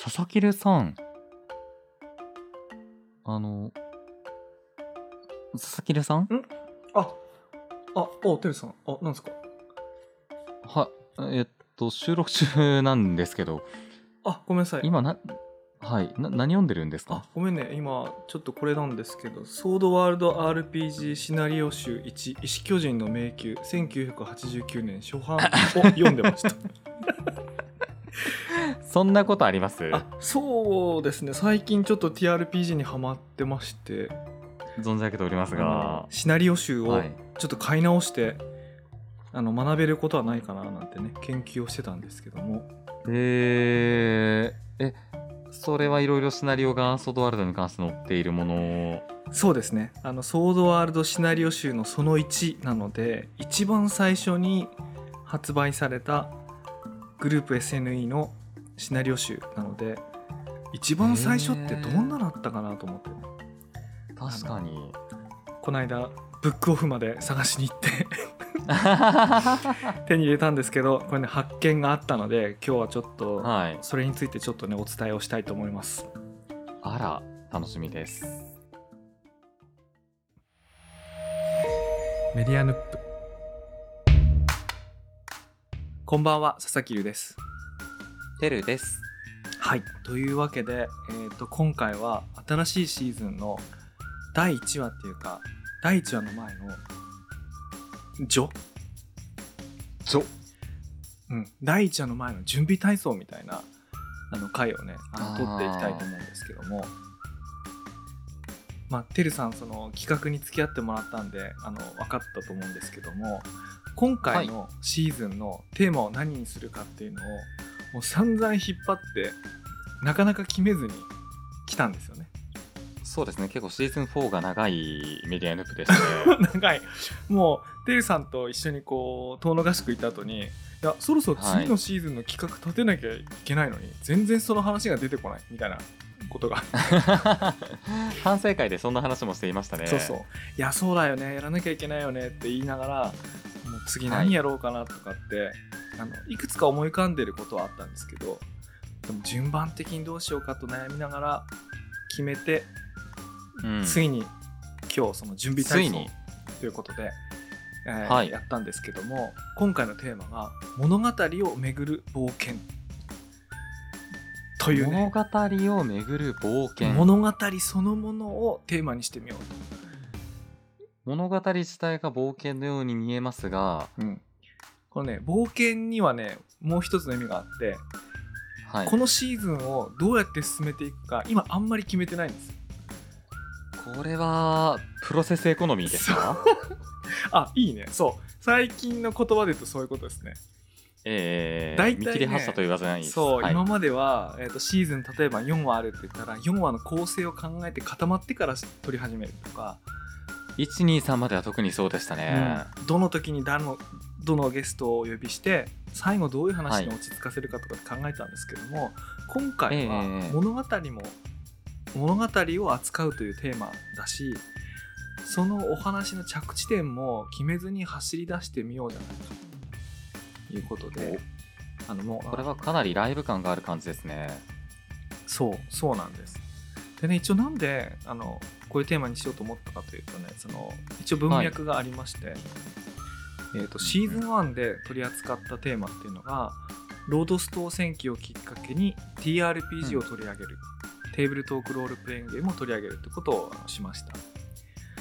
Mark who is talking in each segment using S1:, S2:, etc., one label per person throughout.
S1: 佐々木るさん。あの、佐々木るさん？
S2: あ、あ、お、てるさん。あ、なんですか？
S1: は、えっと、収録中なんですけど、
S2: あ、ごめんなさい。
S1: 今な、はい、な何読んでるんです
S2: あ
S1: か、
S2: ごめんね。今、ちょっとこれなんですけど、ソードワールド RPG シナリオ集1、石巨人の迷宮、1989年初版を読んでました。
S1: そんなことあります？
S2: あ、そうですね。最近ちょっと TRPG にハマってまして、
S1: 存じ上げておりますが、
S2: シナリオ集を
S1: はい。
S2: ちょっと買い直して、あの学べることはないかななんてね研究をしてたんですけども。
S1: えー、え、それはいろいろシナリオがソードワールドに関して載っているもの？を、
S2: そうですね。あのソードワールドシナリオ集のその1なので一番最初に発売されたグループ SNE のシナリオ集なので一番最初ってどんなだったかなと思ってね
S1: 確かに。
S2: この間ブックオフまで探しに行って 手に入れたんですけどこれね発見があったので今日はちょっと
S1: はい。
S2: それについてちょっとねお伝えをしたいと思います
S1: あら、楽しみです。
S2: メディアヌップこんばんは佐々木優です
S1: てるです。
S2: はい。というわけで、えー、と今回は新しいシーズンの第1話っていうか第1話の前の「序？
S1: ちょ」
S2: うん、第1話の前の準備体操みたいなあの回をねあの撮っていきたいと思うんですけども。まあてるさんその企画に付き合ってもらったんであの分かったと思うんですけども今回のシーズンのテーマを何にするかっていうのをもう散々引っ張ってなかなか決めずに来たんですよね。
S1: そうですね、結構シーズン4が長いメディアヌープでして、
S2: 長い。もうてるさんと一緒にこう遠野合宿行った後にいやそろそろ次のシーズンの企画立てなきゃいけないのに、全然その話が出てこないみたいなことが、
S1: 反省会でそんな話もしていましたね。
S2: そうそう。いやそうだよね。やらなきゃいけないよねって言いながら次何やろうかなとかって、い、あのいくつか思い浮かんでることはあったんですけどでも順番的にどうしようかと悩みながら決めて、
S1: うん。
S2: ついに今日その準備体操ということで、えー
S1: はい。
S2: やったんですけども今回のテーマが「物語をめぐる冒険」というね。
S1: 物語を巡る冒険。
S2: 物語そのものをテーマにしてみよう
S1: 物語自体が冒険のように見えますが、
S2: と。うん、このね冒険にはねもう一つの意味があって、
S1: はい、
S2: このシーズンをどうやって進めていくか今あんまり決めてないんです。
S1: これはプロセスエコノミーですか？
S2: あいいね。そう。最近の言葉で言うとそういうことですね。
S1: ええ
S2: 大体ね
S1: 見切り発車と言わずないです。
S2: そう、
S1: はい。
S2: 今までは、えー、とシーズン例えば4話あるって言ったら4話の構成を考えて固まってから撮り始めるとか、
S1: 1、2、3までは特にそうでしたね。
S2: うんどの時に誰のどのゲストをお呼びして最後どういう話に落ち着かせるかとか考えたんですけども、今回は
S1: ええ
S2: 物語も、物語を扱うというテーマだしそのお話の着地点も決めずに走り出してみようじゃないかということであのもう
S1: これはかなりライブ感がある感じですね。
S2: そうそうなんですでね一応なんであのこういうテーマにしようと思ったかというとねその一応文脈がありまして、えー、とシーズン1で取り扱ったテーマっていうのがロードストー戦記をきっかけに TRPG を取り上げる、テーブルトークロールプレイングゲームを取り上げるってことをしました、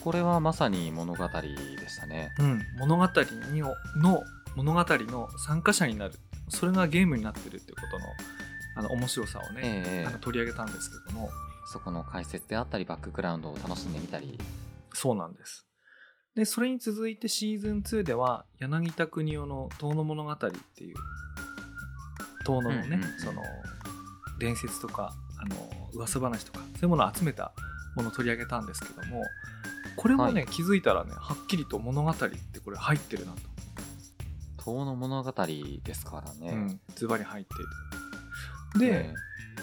S1: これはまさに物語でしたね。
S2: うん、物語にの物語の参加者になる。それがゲームになってるってことのあの面白さをね、
S1: ええ。
S2: あの取り上げたんですけども
S1: そこの解説であったりバックグラウンドを楽しんでみたり。
S2: そうなんです。で、それに続いてシーズン2では、柳田国夫の遠野物語っていう、遠野のね、
S1: うんうんうん
S2: その、伝説とか、あの、噂話とか、そういうものを集めたものを取り上げたんですけども、これもね、
S1: は
S2: 気づいたらね、はっきりと物語ってこれ入ってるなと。
S1: 遠の物語ですからね。
S2: うん、ズバリ入っている。で、
S1: え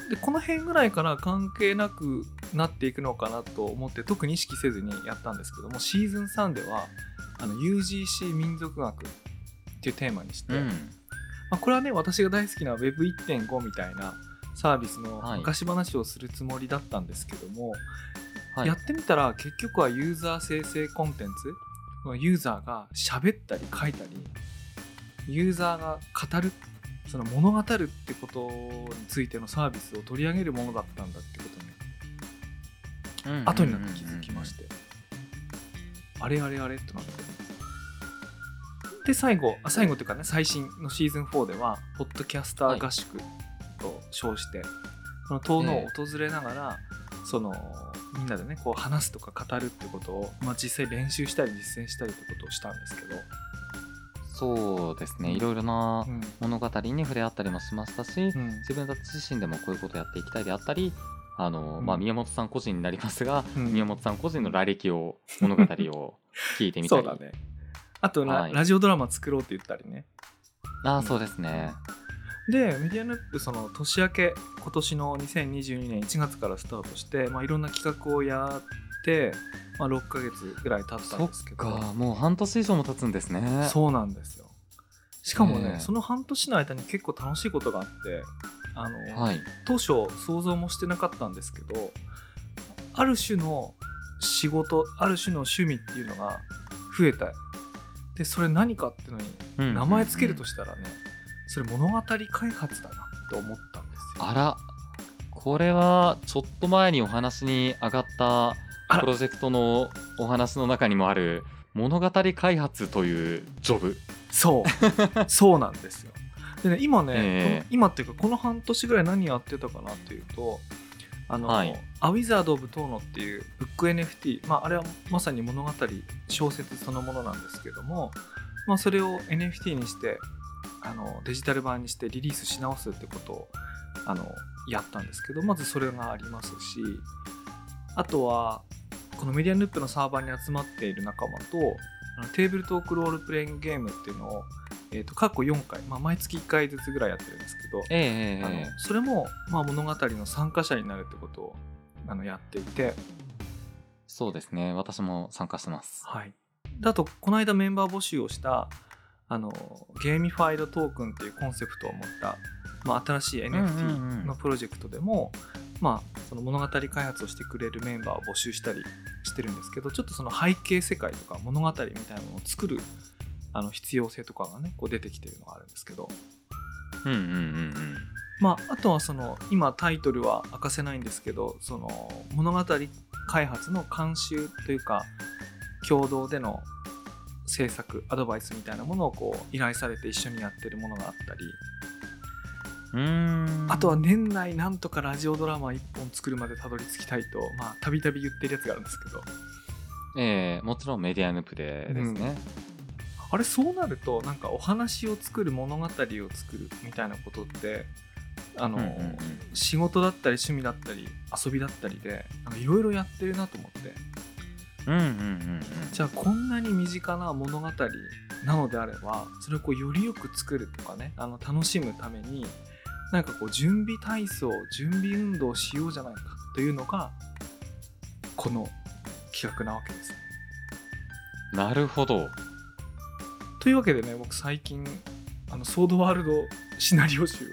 S2: でこの辺ぐらいから関係なくなっていくのかなと思って特に意識せずにやったんですけどもシーズン3ではあの UGC 民族学っていうテーマにして、
S1: えうん。
S2: まあ、これはね私が大好きな Web1.5 みたいなサービスの
S1: はい
S2: 昔話をするつもりだったんですけども、
S1: はい
S2: やってみたら結局はユーザー生成コンテンツユーザーが喋ったり書いたりユーザーが語るその物語るってことについてのサービスを取り上げるものだったんだってことに後になって気づきまして、あれあれあれってなって。で最後あ最後っていうかね最新のシーズン4ではポッドキャスター合宿と称して、その遠野を訪れながら、そのみんなでねこう話すとか語るってことを、まあ、実際練習したり実践したりってことをしたんですけど、
S1: そうですね。いろいろな
S2: うん。
S1: 物語に触れ合ったりもしましたし、
S2: うん。
S1: 自分たち自身でもこういうことやっていきたいであったりあの、
S2: うん。
S1: まあ、宮本さん個人になりますが、
S2: うん。
S1: 宮本さん個人の来歴を物語を聞いてみたり。
S2: そうだね。あとラ,、
S1: はい。
S2: ラジオドラマ作ろうって言ったりね。
S1: ああそうですね、
S2: でメディアヌップその年明け今年の2022年1月からスタートして、まあ、いろんな企画をやって、まあ、6ヶ月ぐらい経ったんですけど。
S1: かもう半年以上も経つんですね。
S2: そうなんですよ。しかもね、
S1: ええ。
S2: その半年の間に結構楽しいことがあってあの、
S1: はい。
S2: 当初想像もしてなかったんですけどある種の仕事ある種の趣味っていうのが増えた。でそれ何かっていうのに名前つけると
S1: し
S2: したらね、それ物語開発だなって思ったんですよ。
S1: あら。これはちょっと前にお話に上がったプロジェクトのお話の中にもある物語開発というジョブ。
S2: そう。そうなんですよ。でね今ね、
S1: ええ。
S2: この今っていうかこの半年ぐらい何やってたかなっていうとあの、
S1: はい。
S2: アウィザード・オブ・トーノっていうブック NFT、まあ、あれはまさに物語小説そのものなんですけども、まあ、それを NFT にしてあのデジタル版にしてリリースし直すってことをあのやったんですけどまずそれがありますしあとはこのメディアヌップのサーバーに集まっている仲間とテーブルトークロールプレイングゲームっていうのを、えー、と過去4回、まあ、毎月1回ずつぐらいやってるんですけど、
S1: ええええ
S2: あの
S1: ええ
S2: それも、まあ、物語の参加者になるってことをあのやっていて、
S1: そうですね。私も参加してます。
S2: はい、であとこの間メンバー募集をしたあの Gamified Token っていうコンセプトを持った、まあ、新しい
S1: うんうんう
S2: NFT
S1: ん。
S2: のプロジェクトでも、まあ、その物語開発をしてくれるメンバーを募集したりしてるんですけどちょっとその背景世界とか物語みたいなものを作るあの必要性とかがねこう出てきてるのがあるんですけど、
S1: うんうんうんうん。
S2: まあ、あとはその今タイトルは明かせないんですけどその物語開発の監修というか共同での制作アドバイスみたいなものをこう依頼されて一緒にやってるものがあったりあとは年内なんとかラジオドラマ1本作るまでたどり着きたいとまあたびたび言ってるやつがあるんですけど。
S1: ええもちろんメディアヌプでですね、
S2: あれそうなるとなんかお話を作る物語を作るみたいなことってあの、
S1: うんうんうん。
S2: 仕事だったり趣味だったり遊びだったりでいろいろやってるなと思って。
S1: うんうんうんうん。
S2: じゃあこんなに身近な物語なのであればそれをこうよりよく作るとかねあの楽しむためになんかこう準備体操準備運動をしようじゃないかというのがこの企画なわけです。
S1: なるほど。
S2: というわけでね僕最近あのソードワールドシナリオ集を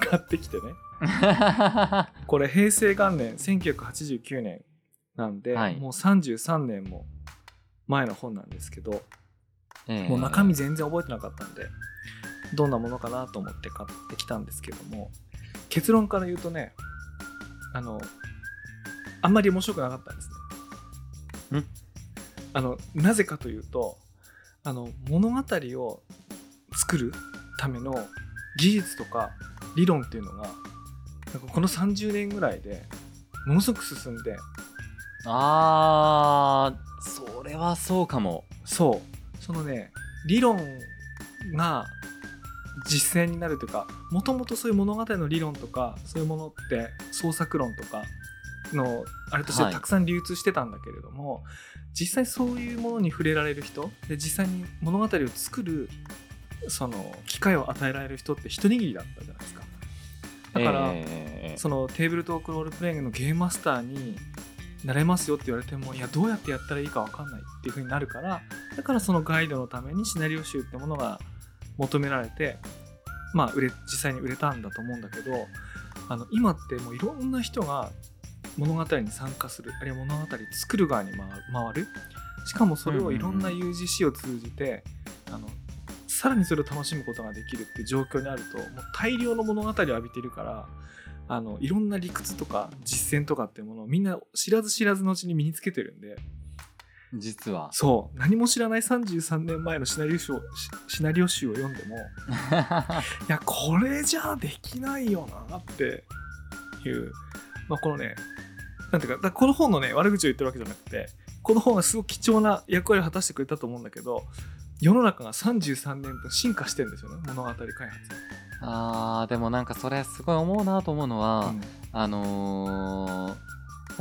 S2: 買ってきてね。これ平成元年1989年なんで、
S1: はい。
S2: もう33年も前の本なんですけど、
S1: ええ。
S2: もう中身全然覚えてなかったんでどんなものかなと思って買ってきたんですけども結論から言うとねあのあんまり面白くなかったんですね。
S1: ん？
S2: あのなぜかというとあの物語を作るための技術とか理論っていうのがなんかこの30年ぐらいでものすごく進んで
S1: あーそれはそうかも。
S2: そう。そのね理論が実践になるというかもともとそういう物語の理論とかそういうものって創作論とかのあれとし
S1: はい。
S2: てたくさん流通してたんだけれども、実際そういうものに触れられる人で実際に物語を作るその機会を与えられる人って一握りだったじゃないですか。だから、
S1: ええ。ええ
S2: そのテーブルトークロールプレイングのゲームマスターになれますよって言われてもいやどうやってやったらいいか分かんないっていう風になるからだからそのガイドのためにシナリオ集ってものが求められてまあ売れ実際に売れたんだと思うんだけどあの今ってもういろんな人が物語に参加するあるいは物語作る側に回る。しかもそれをいろんな UGC を通じて、あのさらにそれを楽しむことができるっていう状況にあるともう大量の物語を浴びているからあのいろんな理屈とか実践とかっていうものをみんな知らず知らずのうちに身につけてるんで
S1: 実は。
S2: そう。何も知らない33年前のシナリオ集をシシナリオ集を読んでも いやこれじゃできないよなっていう、まあ、このねなんていうかこの本のね悪口を言ってるわけじゃなくてこの本がすごく貴重な役割を果たしてくれたと思うんだけど世の中が33年分進化してるんですよね物語開発。
S1: あーでもなんかそれすごい思うなと思うのは、
S2: うん。
S1: あのー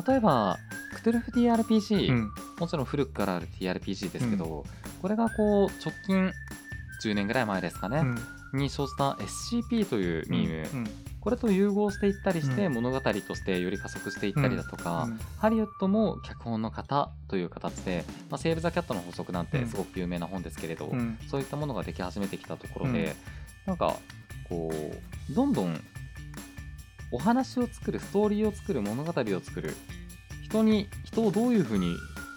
S1: 例えばクトゥルフ TRPG、
S2: うん。
S1: もちろん古くからある TRPG ですけど、これがこう直近10年ぐらい前ですかね、に生じた SCP というミーム、
S2: うん。
S1: これと融合していったりして、
S2: うん。
S1: 物語としてより加速していったりだとか、
S2: うん。
S1: ハリウッドも脚本の方という形で「まあ、セーブ・ザ・キャット」の法則なんて
S2: うん。
S1: すごく有名な本ですけれど、
S2: うん。
S1: そういったものができ始めてきたところで、
S2: うん。
S1: なんかこうどんどんお話を作るストーリーを作る物語を作る人に人をどういうふうに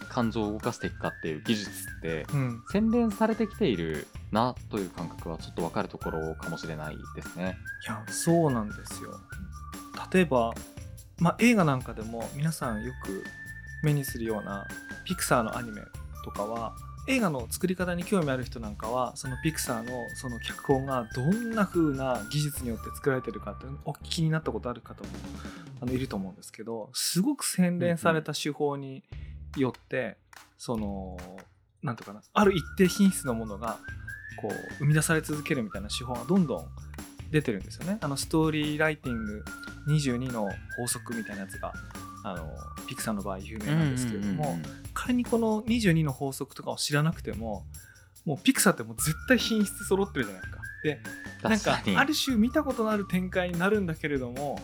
S1: 感情を動かしていくかっていう技術って
S2: うん。
S1: 洗練されてきているなという感覚はちょっと分かるところかもしれないですね。
S2: いやそうなんですよ。例えば、まあ、映画なんかでも皆さんよく目にするようなピクサーのアニメとかは映画の作り方に興味ある人なんかはそのピクサーのその脚本がどんな風な技術によって作られてるかってお聞きになったことある方もあのいると思うんですけどすごく洗練された手法によってそのなんとかなある一定品質のものがこう生み出され続けるみたいな手法がどんどん出てるんですよね。あのストーリーライティング22の法則みたいなやつがあのピクサーの場合有名なんですけれども、仮にこの22の法則とかを知らなくてももうピクサーってもう絶対品質揃ってるじゃないですか。でなんかある種見たことのある展開になるんだけれども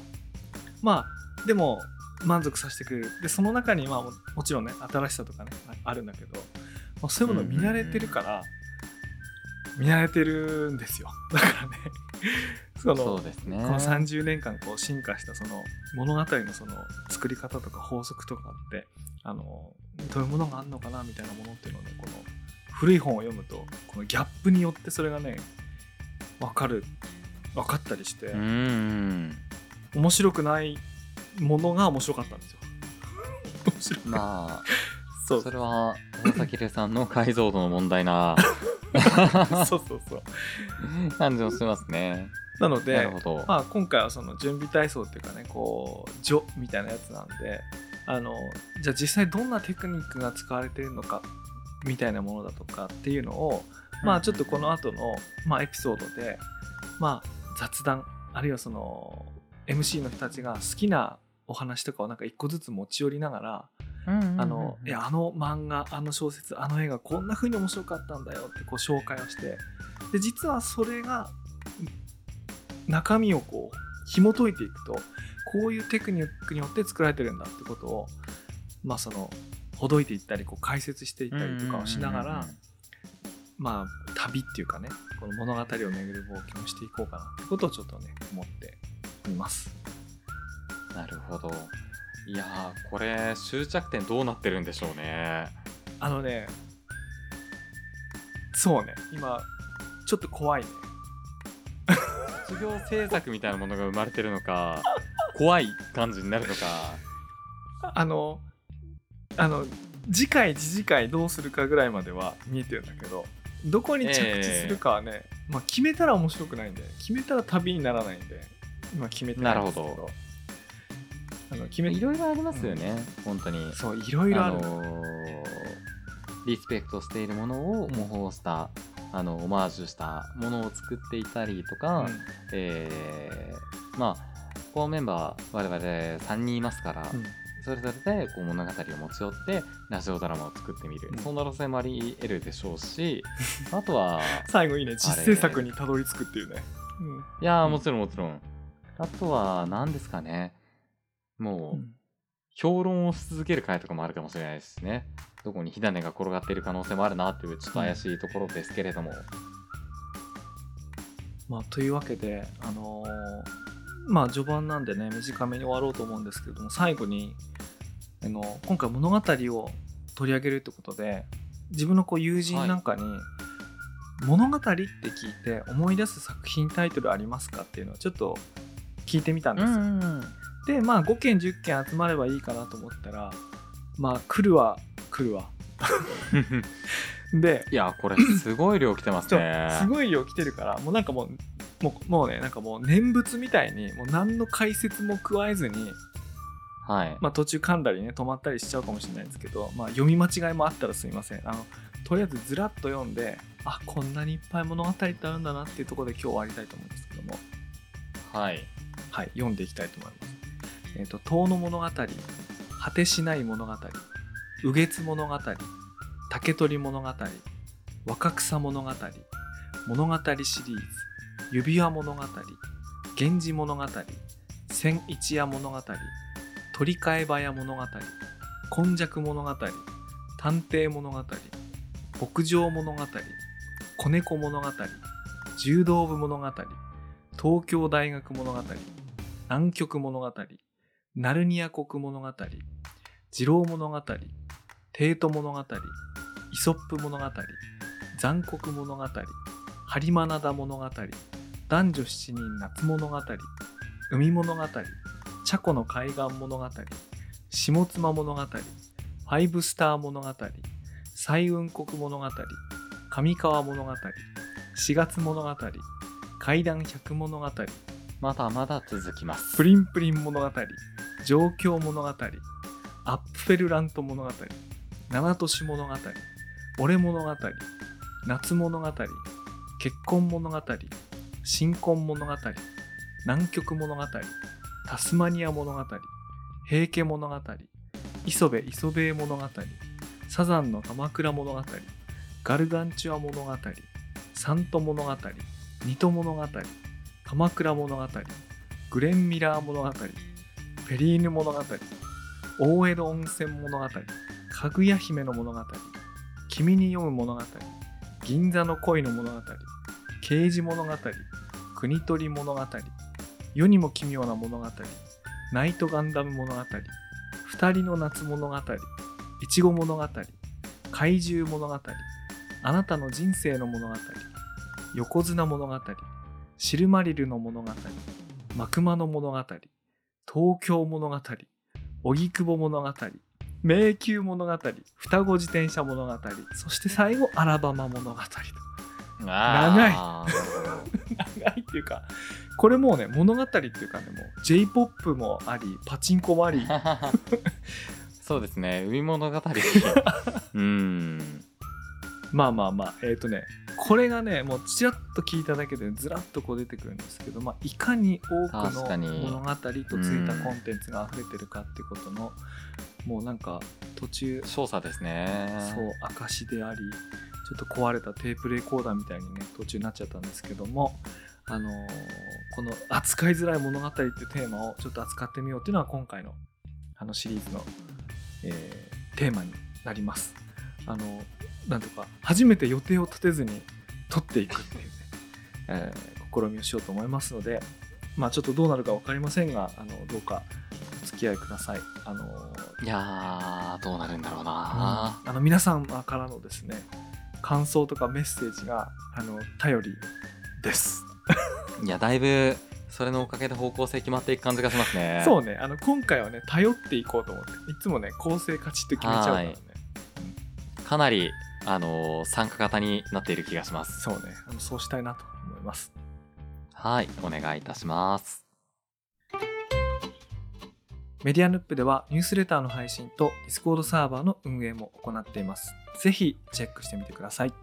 S2: まあでも満足させてくれる。でその中にまあももちろんね新しさとかねあるんだけど、まあ、そういうものを見慣れてるから、見慣れてるんですよ。だからね。その
S1: そうですね。
S2: この30年間こう進化したその物語のその作り方とか法則とかってあのどういうものがあるのかなみたいなものっていうのをねこの古い本を読むとこのギャップによってそれがね分かる分かったりして、
S1: うーん。
S2: 面白くないものが面白かったんですよ。面白くない
S1: まあ、
S2: そう
S1: それは佐々木留さんの解像度の問題な
S2: そうそうそう
S1: 感じもしますね。
S2: なの
S1: な
S2: で。まあ、今回はその準備体操っていうかねこう序みたいなやつなんであのじゃあ実際どんなテクニックが使われているのかみたいなものだとかっていうのを、まあちょっとこの後の、まあ、エピソードで、まあ、雑談あるいはその MC の人たちが好きなお話とかをなんか一個ずつ持ち寄りながら、あのいやあの漫画あの小説あの映画こんな風に面白かったんだよってこう紹介をして。で実はそれが中身をこう紐解いていくとこういうテクニックによって作られてるんだってことをまあそのほどいていったりこう解説していったりとかをしながらまあ旅っていうかねこの物語を巡る冒険をしていこうかなってことをちょっとね思っています。
S1: なるほど。いやー、これ、終着点どうなってるんでしょうね。
S2: あのねそうね今ちょっと怖いね
S1: 卒業制作みたいなものが生まれてるのか、怖い感じになるのか。
S2: あのあの次回次次回どうするかぐらいまでは見えてるんだけどどこに着地するかはね、まあ、決めたら面白くないんで決めたら旅にならないんで今決めてないんですけど。
S1: なるほ
S2: あの決め
S1: いろいろありますよね、本当に。
S2: そういろいろある、
S1: あのーリスペクトしているものを模倣した、あのオマージュしたものを作っていたりとか、
S2: うん。
S1: えーまあこのメンバー我々3人いますから、
S2: うん。
S1: それぞれでこう物語を持ち寄ってラジオドラマを作ってみる、
S2: うん。
S1: そんな路線もあり得るでしょうし あとは
S2: 最後いいね。実制作にたどり着くっていうね、うん。
S1: いやもちろんもちろんあとは何ですかね。もう、評論をし続ける回とかもあるかもしれないですしね。どこに火種が転がっている可能性もあるなというちょっと怪しいところですけれども、
S2: まあ、というわけで、あのーまあ序盤なんでね短めに終わろうと思うんですけれども最後にあの今回物語を取り上げるってことで自分のこう友人なんかに、物語って聞いて思い出す作品タイトルありますかっていうのをちょっと聞いてみたんです。よ。でまあ5件10件集まればいいかなと思ったらまあ来るわ来るわ。で
S1: いやこれすごい量来てますね。
S2: すごい量来てるからもうなんかもうもうもうねなんかもう念仏みたいにもう何の解説も加えずに、
S1: はい。
S2: まあ、途中噛んだりね止まったりしちゃうかもしれないんですけど、まあ、読み間違いもあったらすいません。あのとりあえずずらっと読んであこんなにいっぱい物語ってあるんだなっていうところで今日終わりたいと思うんですけども。
S1: はい
S2: はい読んでいきたいと思います。えっ、と「遠の物語」「果てしない物語」「右月物語」「竹取物語」「若草物語」「物語シリーズ」「指輪物語」「源氏物語」「千一夜物語」「取り替え早物語」「今昔物語」「探偵物語」「牧場物語」「子猫物語」「柔道部物語」「東京大学物語」「南極物語」「ナルニア国物語」「次郎物語」「テート物語」「イソップ物語」「残酷物語」「ハリマナダ物語」「男女七人夏物語」「海物語」「チャコの海岸物語」「下妻物語」「ファイブスター物語」「彩雲国物語」「上川物語」「四月物語」「怪談百物語」
S1: まだまだ続きます。
S2: プリンプリン物語、状況物語、アップフェルラント物語、七都市物語、俺物語、夏物語、結婚物語、新婚物語、南極物語、タスマニア物語、平家物語、磯部磯部物語、サザンの鎌倉物語、ガルガンチュア物語、サント物語、ニト物語、鎌倉物語、グレン・ミラー物語、フェリーヌ物語、大江戸温泉物語、かぐや姫の物語、君に読む物語、銀座の恋の物語、刑事物語、国取物語、世にも奇妙な物語、ナイトガンダム物語、二人の夏物語、いちご物語、怪獣物語、あなたの人生の物語、横綱物語、シルマリルの物語、マクマの物語、東京物語、荻窪物語、迷宮物語、双子自転車物語、そして最後、アラバマ物語と。
S1: 長
S2: 長いっていうか、これもうね、物語っていうかね、もう J-POP もあり、パチンコもあり、
S1: そうですね。海物語。うん。
S2: まあまあまあ、えっ、とね、これがね、もうちらっと聞いただけでずらっとこう出てくるんですけど、まあ、いかに多くの物語とついたコンテンツが溢れてるかっていうことの、もうなんか途中、
S1: 少佐ですね
S2: そう、証であり、ちょっと壊れたテープレコーダーみたいにね、途中になっちゃったんですけども、あのーこの扱いづらい物語っていうテーマをちょっと扱ってみようっていうのは今回のあのシリーズの、えーテーマになります。あのなんとか初めて予定を立てずに撮っていくっていうね、えー試みをしようと思いますので、まあちょっとどうなるか分かりませんが、あのどうかお付き合いください。あのー
S1: いやーどうなるんだろうな、
S2: あの皆さんからのですね感想とかメッセージがあの頼りです。
S1: いやだいぶそれのおかげで方向性決まっていく感じがしますね。
S2: そうね。あの今回はね頼っていこうと思っていつもね構成カチッと決めちゃうからね。
S1: はい。かなりあのー参加型になっている気がします
S2: そうねあのそうしたいなと思います
S1: はいお願いいたします
S2: メディアヌップではニュースレターの配信と Discord サーバーの運営も行っていますぜひチェックしてみてください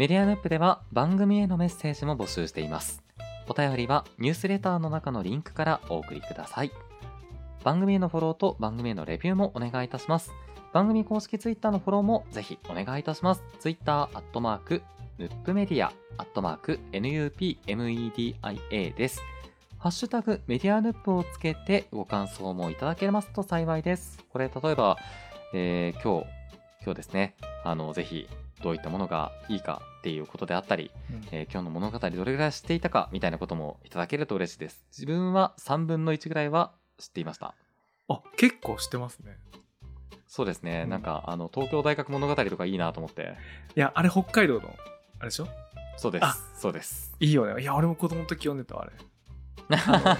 S1: メディアヌップでは番組へのメッセージも募集しています。お便りはニュースレターの中のリンクからお送りください。番組へのフォローと番組へのレビューもお願いいたします。番組公式ツイッターのフォローもぜひお願いいたします。ツイッターアットマーク、ヌップメディア、アットマーク、NUPMEDIA です。ハッシュタグメディアヌップをつけてご感想もいただけますと幸いです。これ例えば、えー今日、今日ですね、あの、ぜひどういったものがいいかっていうことであったり、
S2: うん
S1: えー今日の物語どれぐらい知っていたかみたいなこともいただけると嬉しいです自分は3分の1ぐらいは知っていました
S2: あ結構してますね
S1: そうですね、
S2: うん。
S1: なんかあの東京大学物語とかいいなと思って。
S2: いやあれ北海道のあれでしょ？
S1: そうで
S2: あ
S1: すそうです。
S2: いいよね。いや俺も子供の時読んでたわあれ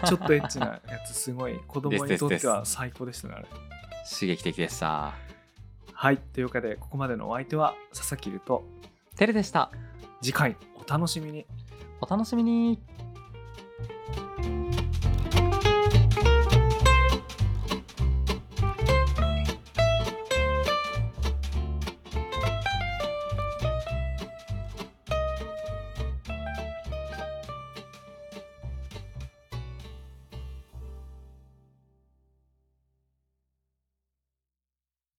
S2: ちょっとエッチなやつすごい子供にとっては最高でしたねあれ。
S1: 刺激的でした。
S2: はい。というわけでここまでのお相手は佐々木ると
S1: テレでした。
S2: 次回お楽しみに。
S1: お楽しみに